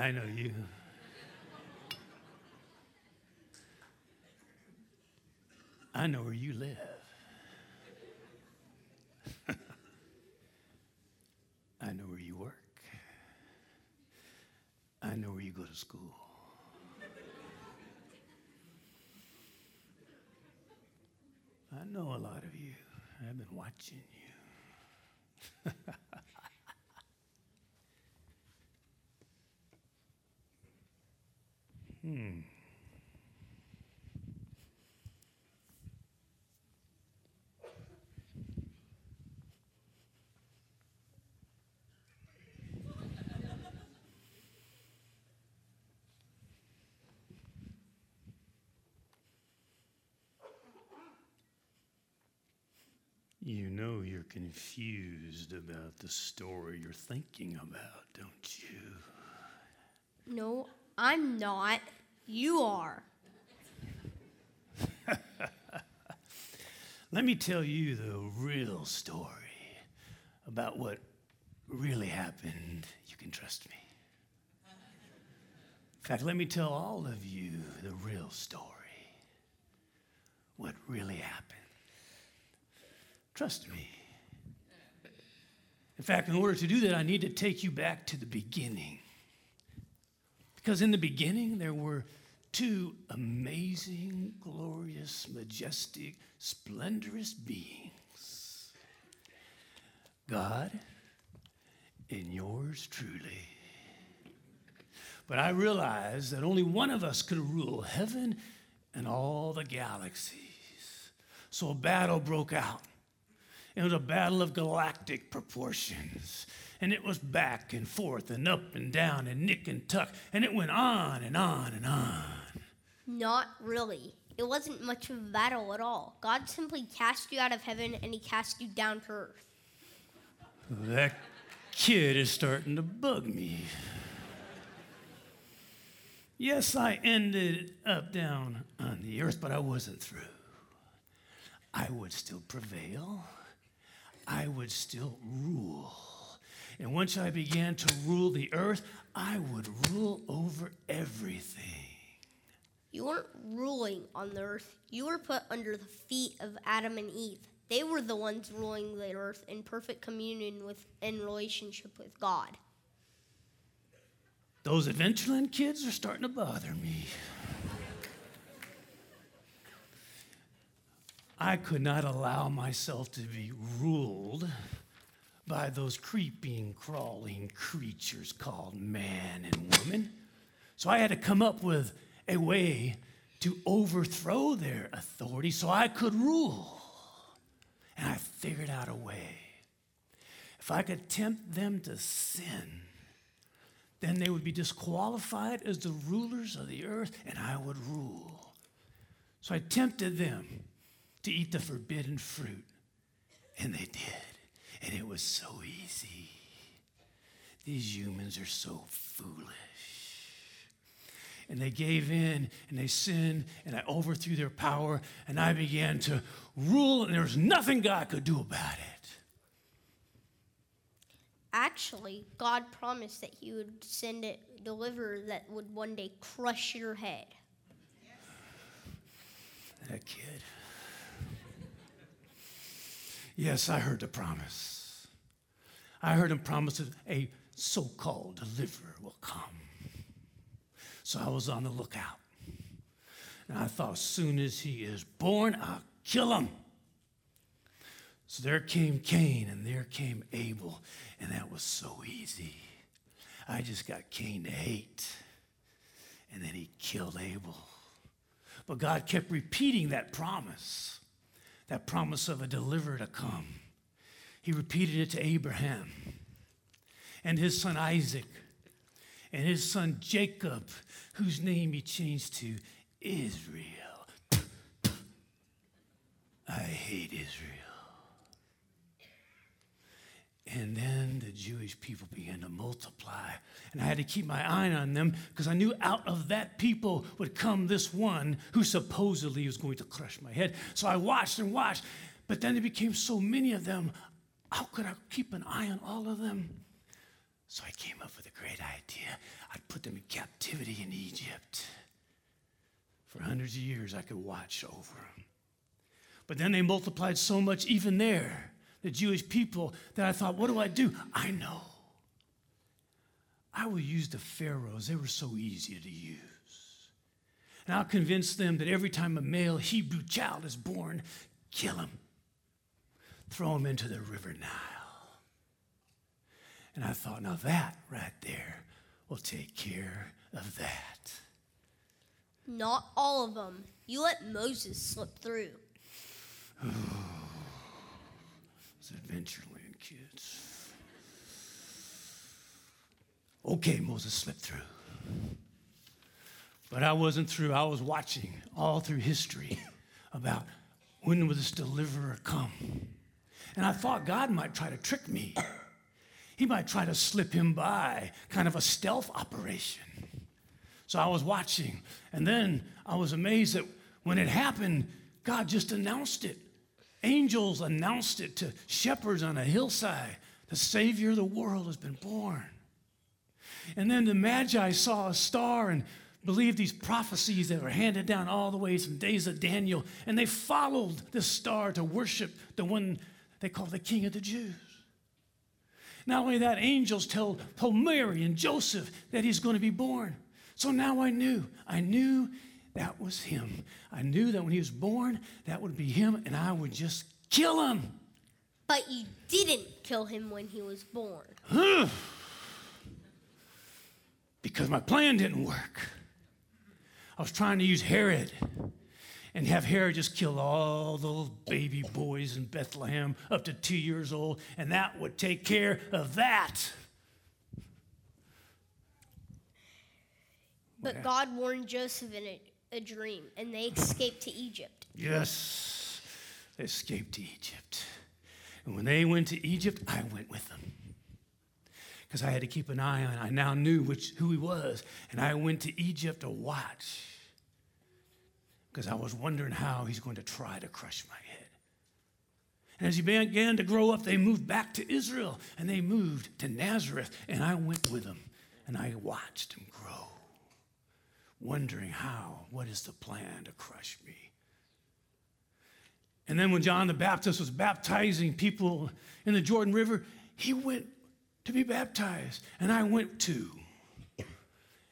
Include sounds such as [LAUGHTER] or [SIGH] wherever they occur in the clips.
I know you. I know where you live. [LAUGHS] I know where you work. I know where you go to school. I know a lot of you. I've been watching you. [LAUGHS] You know you're confused about the story you're thinking about, don't you? No, I'm not. You are. [LAUGHS] Let me tell you the real story about what really happened. You can trust me. In fact, let me tell all of you the real story. What really happened. Trust me. In fact, in order to do that, I need to take you back to the beginning. Because in the beginning, there were two amazing, glorious, majestic, splendorous beings God and yours truly. But I realized that only one of us could rule heaven and all the galaxies. So a battle broke out. It was a battle of galactic proportions. And it was back and forth and up and down and nick and tuck. And it went on and on and on. Not really. It wasn't much of a battle at all. God simply cast you out of heaven and he cast you down to earth. That kid is starting to bug me. Yes, I ended up down on the earth, but I wasn't through. I would still prevail. I would still rule. And once I began to rule the earth, I would rule over everything. You weren't ruling on the earth. You were put under the feet of Adam and Eve. They were the ones ruling the earth in perfect communion with in relationship with God. Those Adventureland kids are starting to bother me. I could not allow myself to be ruled by those creeping, crawling creatures called man and woman. So I had to come up with a way to overthrow their authority so I could rule. And I figured out a way. If I could tempt them to sin, then they would be disqualified as the rulers of the earth, and I would rule. So I tempted them to eat the forbidden fruit. And they did. And it was so easy. These humans are so foolish. And they gave in and they sinned, and I overthrew their power, and I began to rule, and there was nothing God could do about it. Actually, God promised that He would send a deliverer that would one day crush your head. That kid. Yes, I heard the promise. I heard him promise that a so called deliverer will come. So I was on the lookout. And I thought, as soon as he is born, I'll kill him. So there came Cain and there came Abel, and that was so easy. I just got Cain to hate, and then he killed Abel. But God kept repeating that promise that promise of a deliverer to come. He repeated it to Abraham and his son Isaac and his son Jacob, whose name he changed to Israel. I hate Israel. And then the Jewish people began to multiply. And I had to keep my eye on them because I knew out of that people would come this one who supposedly was going to crush my head. So I watched and watched. But then there became so many of them. How could I keep an eye on all of them? So I came up with a great idea. I'd put them in captivity in Egypt. For hundreds of years, I could watch over them. But then they multiplied so much, even there, the Jewish people, that I thought, what do I do? I know. I will use the Pharaohs. They were so easy to use. And I'll convince them that every time a male Hebrew child is born, kill him, throw him into the river Nile. And I thought, now that right there will take care of that. Not all of them. You let Moses slip through. Adventureland, kids. Okay, Moses slipped through. But I wasn't through. I was watching all through history about when will this deliverer come. And I thought God might try to trick me. He might try to slip him by, kind of a stealth operation. So I was watching. And then I was amazed that when it happened, God just announced it. Angels announced it to shepherds on a hillside. The Savior of the world has been born. And then the Magi saw a star and believed these prophecies that were handed down all the way from days of Daniel, and they followed the star to worship the one they call the King of the Jews. Not only that, angels told, told Mary and Joseph that he's going to be born. So now I knew. I knew that was him. I knew that when he was born, that would be him, and I would just kill him. But you didn't kill him when he was born. because my plan didn't work. I was trying to use Herod and have Herod just kill all the little baby boys in Bethlehem up to two years old, and that would take care of that. But God warned Joseph in a, a dream, and they escaped to Egypt. Yes, they escaped to Egypt. And when they went to Egypt, I went with them. Because I had to keep an eye on, I now knew which, who he was. And I went to Egypt to watch. Because I was wondering how he's going to try to crush my head. And as he began to grow up, they moved back to Israel and they moved to Nazareth. And I went with them and I watched him grow, wondering how, what is the plan to crush me? And then when John the Baptist was baptizing people in the Jordan River, he went to be baptized, and I went too.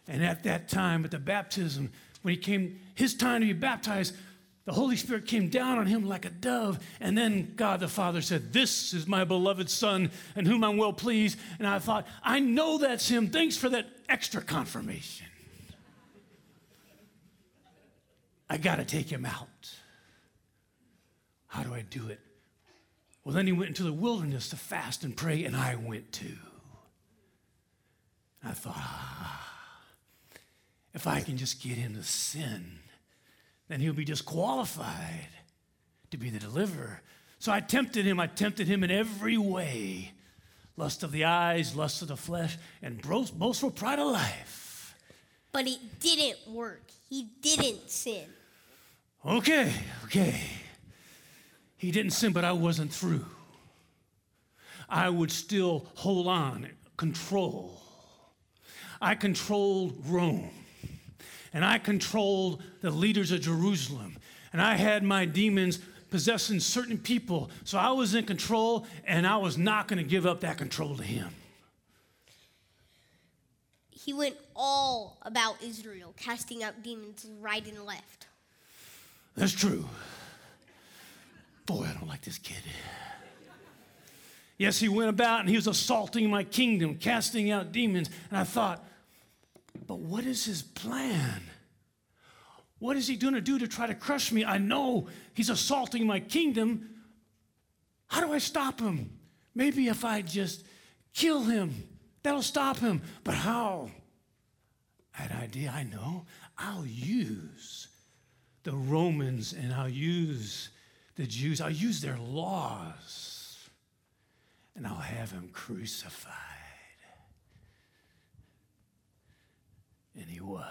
And at that time, at the baptism, when he came, his time to be baptized, the Holy Spirit came down on him like a dove. And then God the Father said, This is my beloved Son, in whom I'm well pleased. And I thought, I know that's him. Thanks for that extra confirmation. I got to take him out. How do I do it? Well, then he went into the wilderness to fast and pray, and I went too. I thought, ah, if I can just get him to sin, then he'll be disqualified to be the deliverer. So I tempted him. I tempted him in every way lust of the eyes, lust of the flesh, and boastful pride of life. But it didn't work. He didn't sin. Okay, okay. He didn't sin, but I wasn't through. I would still hold on, control. I controlled Rome, and I controlled the leaders of Jerusalem, and I had my demons possessing certain people. So I was in control, and I was not going to give up that control to him. He went all about Israel, casting out demons right and left. That's true. Boy, I don't like this kid. Yes, he went about and he was assaulting my kingdom, casting out demons. And I thought, but what is his plan? What is he going to do to try to crush me? I know he's assaulting my kingdom. How do I stop him? Maybe if I just kill him, that'll stop him. But how? That idea, I know. I'll use the Romans and I'll use the Jews, I'll use their laws and I'll have him crucified. And he was.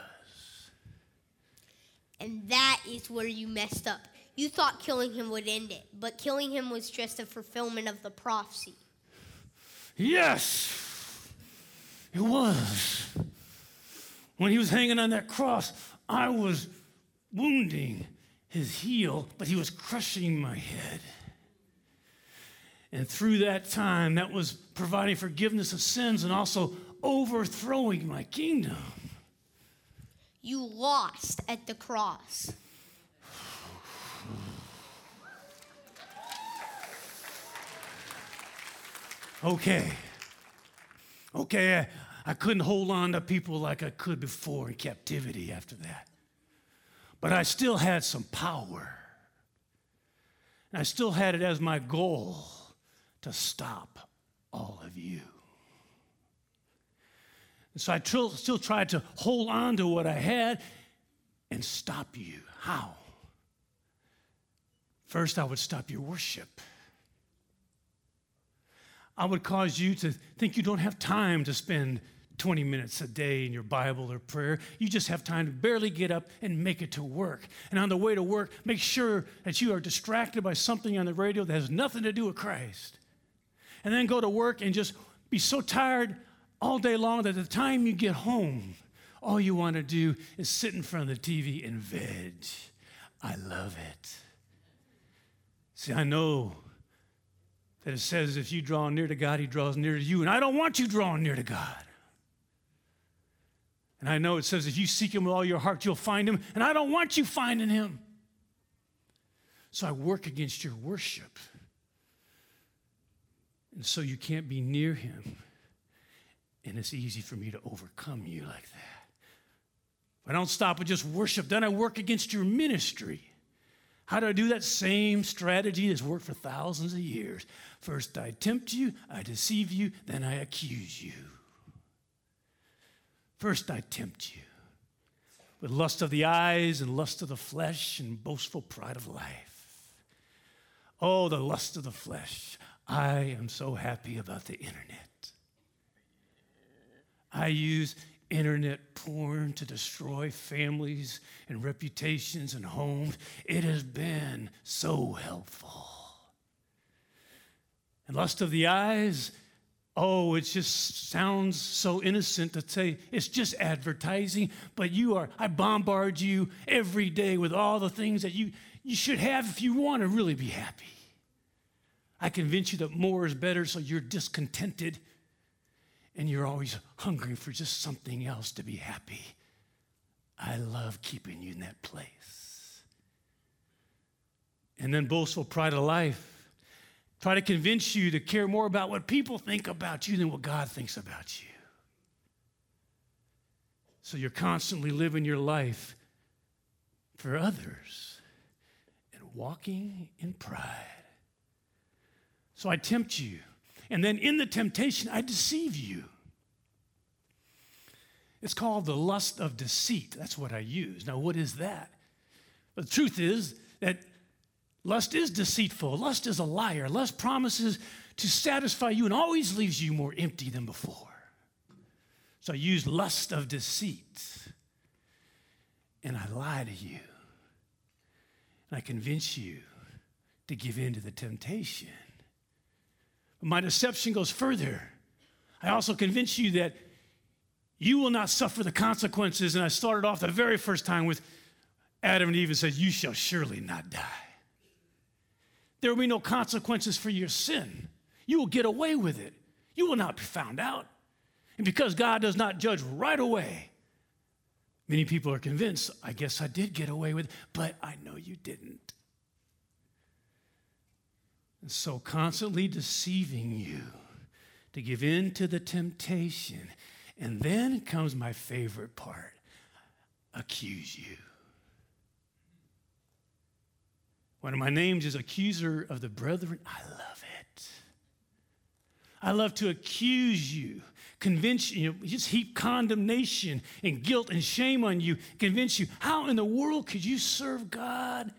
And that is where you messed up. You thought killing him would end it, but killing him was just a fulfillment of the prophecy. Yes! It was. When he was hanging on that cross, I was wounding his heel, but he was crushing my head. And through that time, that was providing forgiveness of sins and also overthrowing my kingdom. You lost at the cross. Okay. Okay, I, I couldn't hold on to people like I could before in captivity after that. But I still had some power. And I still had it as my goal to stop all of you. And so I tr- still tried to hold on to what I had and stop you. How? First, I would stop your worship. I would cause you to think you don't have time to spend 20 minutes a day in your Bible or prayer. You just have time to barely get up and make it to work. And on the way to work, make sure that you are distracted by something on the radio that has nothing to do with Christ. And then go to work and just be so tired all day long that the time you get home, all you want to do is sit in front of the TV and veg. I love it. See, I know that it says if you draw near to God, He draws near to you. And I don't want you drawing near to God. And I know it says if you seek Him with all your heart, you'll find Him. And I don't want you finding Him. So I work against your worship. And so you can't be near Him. And it's easy for me to overcome you like that. If I don't stop with just worship, then I work against your ministry. How do I do that same strategy that's worked for thousands of years? First, I tempt you, I deceive you, then I accuse you. First, I tempt you with lust of the eyes and lust of the flesh and boastful pride of life. Oh, the lust of the flesh. I am so happy about the internet. I use internet porn to destroy families and reputations and homes. It has been so helpful. And lust of the eyes, oh, it just sounds so innocent to say it's just advertising, but you are, I bombard you every day with all the things that you, you should have if you want to really be happy. I convince you that more is better, so you're discontented and you're always hungry for just something else to be happy. I love keeping you in that place. And then boastful pride of life. Try to convince you to care more about what people think about you than what God thinks about you. So you're constantly living your life for others and walking in pride. So I tempt you and then in the temptation, I deceive you. It's called the lust of deceit. That's what I use. Now, what is that? But the truth is that lust is deceitful. Lust is a liar. Lust promises to satisfy you and always leaves you more empty than before. So I use lust of deceit. And I lie to you. And I convince you to give in to the temptation. But my deception goes further. I also convince you that you will not suffer the consequences. And I started off the very first time with Adam and Eve and said, You shall surely not die. There will be no consequences for your sin. You will get away with it. You will not be found out. And because God does not judge right away, many people are convinced, I guess I did get away with it, but I know you didn't. And so constantly deceiving you to give in to the temptation. And then comes my favorite part accuse you. One of my names is accuser of the brethren. I love it. I love to accuse you, convince you, just heap condemnation and guilt and shame on you, convince you, how in the world could you serve God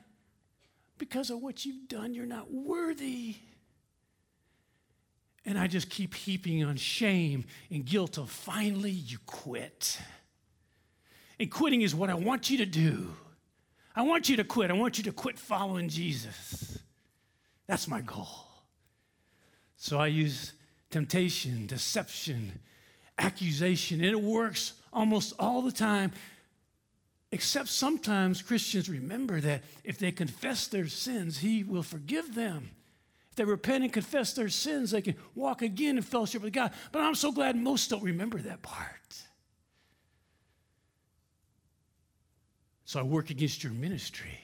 because of what you've done, you're not worthy. And I just keep heaping on shame and guilt till finally you quit. And quitting is what I want you to do. I want you to quit. I want you to quit following Jesus. That's my goal. So I use temptation, deception, accusation, and it works almost all the time. Except sometimes Christians remember that if they confess their sins, He will forgive them. If they repent and confess their sins, they can walk again in fellowship with God. But I'm so glad most don't remember that part. So I work against your ministry.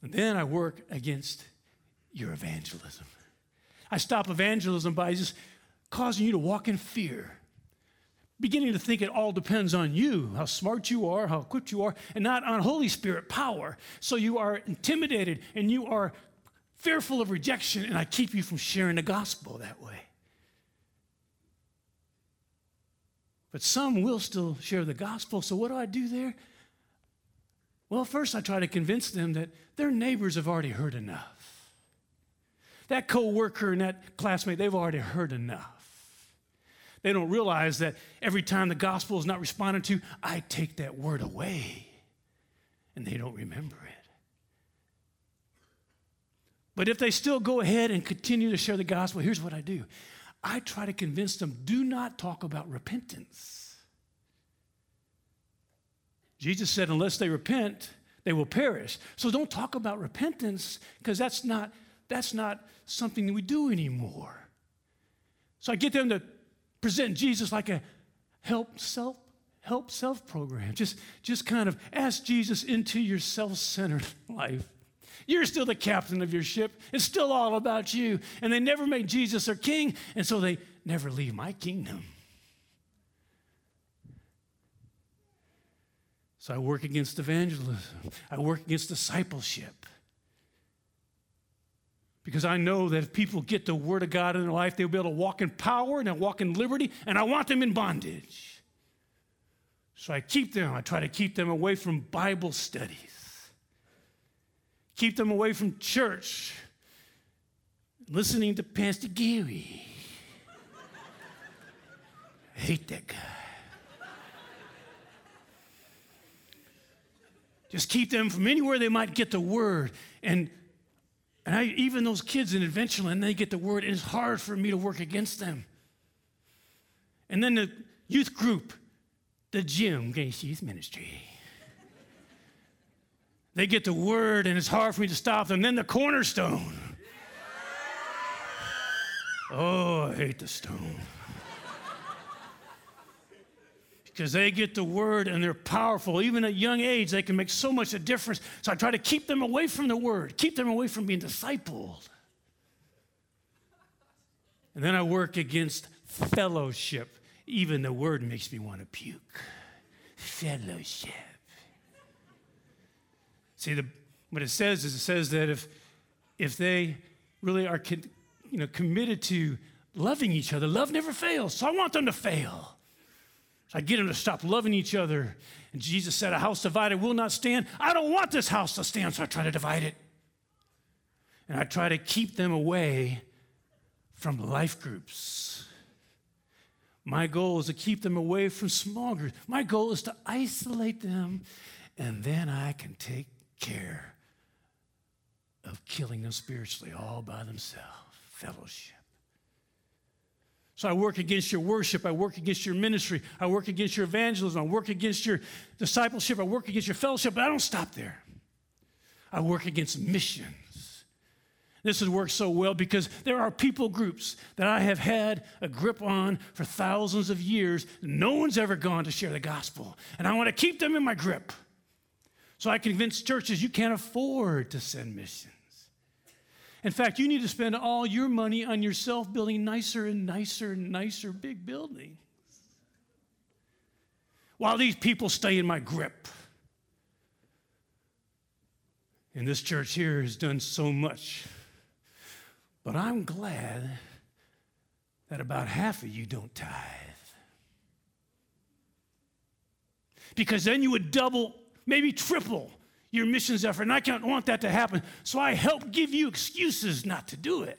And then I work against your evangelism. I stop evangelism by just causing you to walk in fear beginning to think it all depends on you, how smart you are, how equipped you are, and not on Holy Spirit power. So you are intimidated and you are fearful of rejection, and I keep you from sharing the gospel that way. But some will still share the gospel. So what do I do there? Well, first I try to convince them that their neighbors have already heard enough. That coworker and that classmate, they've already heard enough. They don't realize that every time the gospel is not responded to, I take that word away and they don't remember it. But if they still go ahead and continue to share the gospel, here's what I do I try to convince them do not talk about repentance. Jesus said, unless they repent, they will perish. So don't talk about repentance because that's not, that's not something we do anymore. So I get them to present Jesus like a help self help self program. Just just kind of ask Jesus into your self-centered [LAUGHS] life. You're still the captain of your ship. It's still all about you. And they never made Jesus their king, and so they never leave my kingdom. So I work against evangelism. I work against discipleship. Because I know that if people get the Word of God in their life, they'll be able to walk in power and walk in liberty, and I want them in bondage. So I keep them, I try to keep them away from Bible studies, keep them away from church, listening to Pastor Gary. I hate that guy. Just keep them from anywhere they might get the word. And and I, even those kids in Adventureland, they get the word, it's hard for me to work against them. And then the youth group, the gym, Gates Youth Ministry. They get the word, and it's hard for me to stop them. Then the cornerstone. Oh, I hate the stone because they get the word and they're powerful. Even at young age, they can make so much a difference. So I try to keep them away from the word, keep them away from being discipled. And then I work against fellowship. Even the word makes me want to puke. Fellowship. See, the, what it says is it says that if, if they really are you know, committed to loving each other, love never fails. So I want them to fail. So I get them to stop loving each other. And Jesus said, A house divided will not stand. I don't want this house to stand, so I try to divide it. And I try to keep them away from life groups. My goal is to keep them away from small groups. My goal is to isolate them, and then I can take care of killing them spiritually all by themselves. Fellowship. So I work against your worship. I work against your ministry. I work against your evangelism. I work against your discipleship. I work against your fellowship. But I don't stop there. I work against missions. This has worked so well because there are people groups that I have had a grip on for thousands of years. No one's ever gone to share the gospel. And I want to keep them in my grip. So I convince churches you can't afford to send missions. In fact, you need to spend all your money on yourself building nicer and nicer and nicer big buildings. While these people stay in my grip. And this church here has done so much. But I'm glad that about half of you don't tithe. Because then you would double, maybe triple your missions effort. And I can't want that to happen. So I help give you excuses not to do it.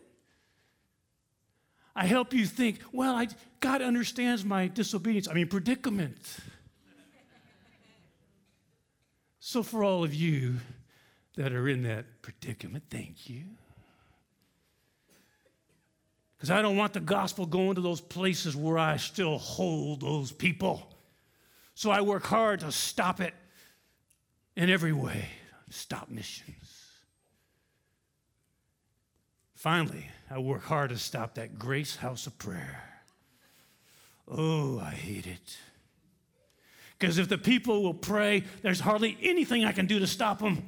I help you think, well, I, God understands my disobedience, I mean, predicament. so, for all of you that are in that predicament, thank you. Because I don't want the gospel going to those places where I still hold those people. So I work hard to stop it in every way. Stop missions. Finally, I work hard to stop that Grace House of Prayer. Oh, I hate it. Because if the people will pray, there's hardly anything I can do to stop them.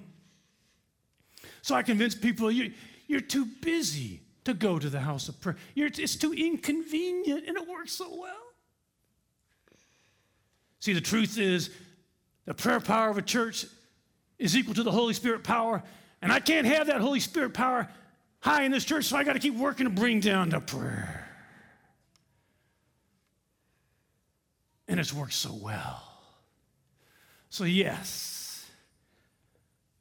So I convince people you, you're too busy to go to the house of prayer. You're, it's too inconvenient, and it works so well. See, the truth is, the prayer power of a church is equal to the Holy Spirit power, and I can't have that Holy Spirit power high in this church, so I got to keep working to bring down the prayer. And it's worked so well. So, yes,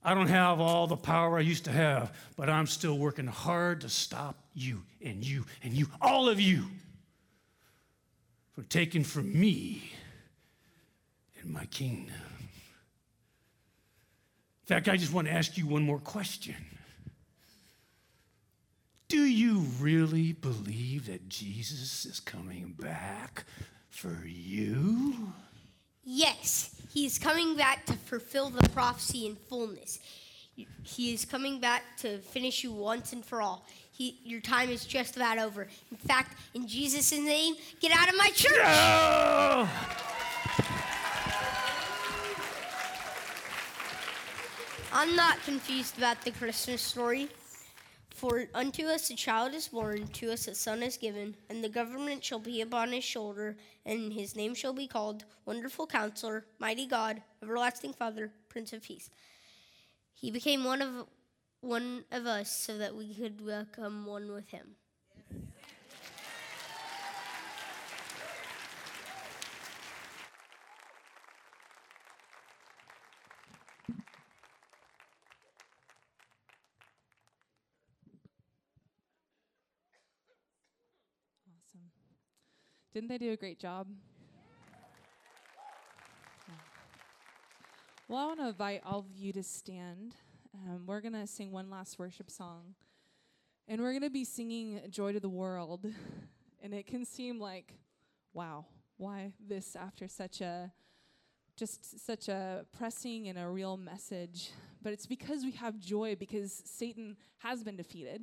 I don't have all the power I used to have, but I'm still working hard to stop you and you and you, all of you, from taking from me and my kingdom. In fact, I just want to ask you one more question. Do you really believe that Jesus is coming back for you? Yes, he is coming back to fulfill the prophecy in fullness. He is coming back to finish you once and for all. He, your time is just about over. In fact, in Jesus' name, get out of my church. No! I'm not confused about the Christmas story. For unto us a child is born, to us a son is given, and the government shall be upon his shoulder, and his name shall be called Wonderful Counselor, Mighty God, Everlasting Father, Prince of Peace. He became one of one of us so that we could become one with him. Awesome. Didn't they do a great job? Yeah. Well, I want to invite all of you to stand. Um, we're going to sing one last worship song. And we're going to be singing Joy to the World. [LAUGHS] And it can seem like, wow, why this after such a just such a pressing and a real message. But it's because we have joy because Satan has been defeated.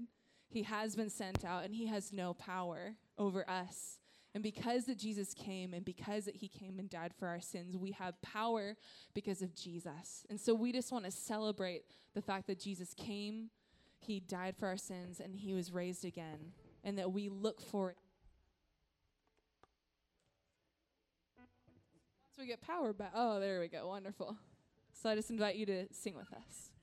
He has been sent out and he has no power over us. And because that Jesus came and because that he came and died for our sins, we have power because of Jesus. And so we just want to celebrate the fact that Jesus came, he died for our sins, and he was raised again. And that we look for Once we get power back. Oh, there we go. Wonderful. So I just invite you to sing with us.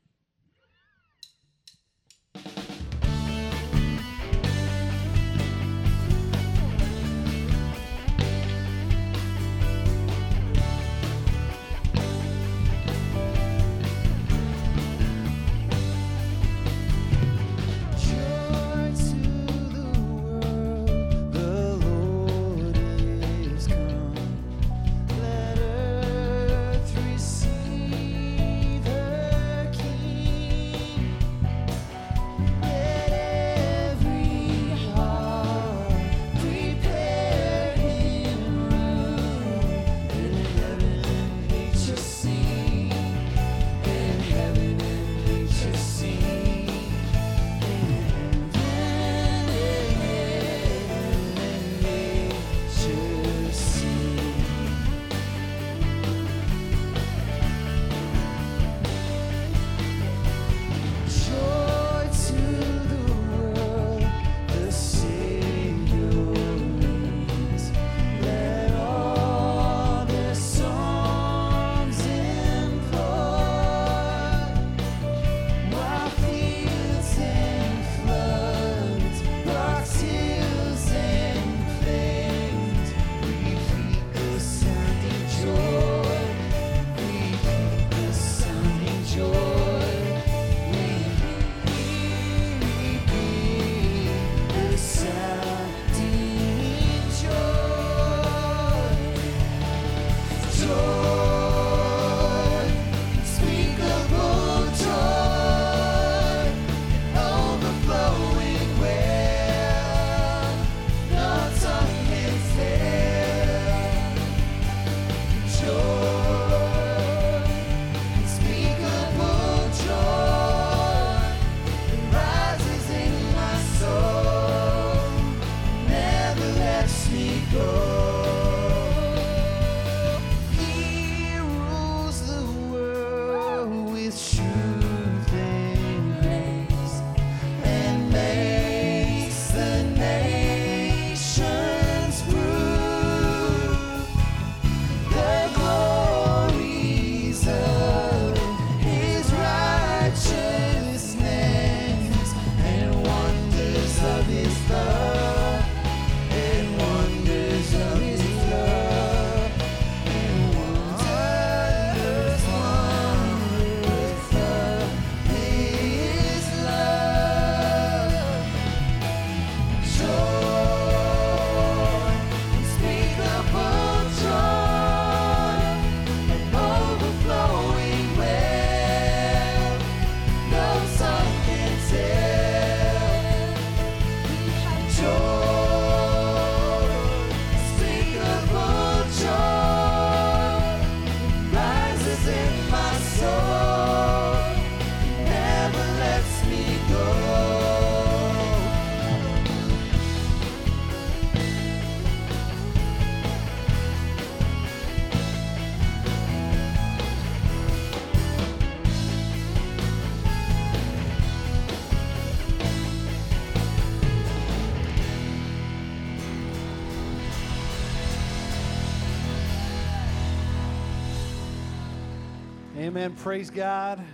Amen. Praise God.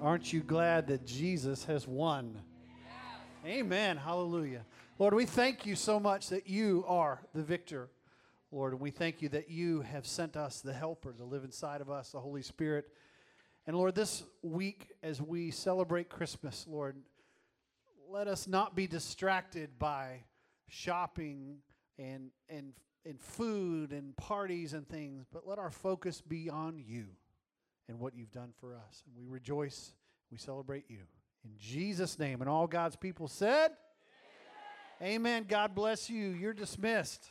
Aren't you glad that Jesus has won? Amen. Hallelujah. Lord, we thank you so much that you are the victor. Lord, we thank you that you have sent us the helper to live inside of us, the Holy Spirit. And Lord, this week as we celebrate Christmas, Lord, let us not be distracted by shopping and and and food and parties and things, but let our focus be on you and what you've done for us. And we rejoice, we celebrate you. In Jesus' name. And all God's people said, Amen. Amen. God bless you. You're dismissed.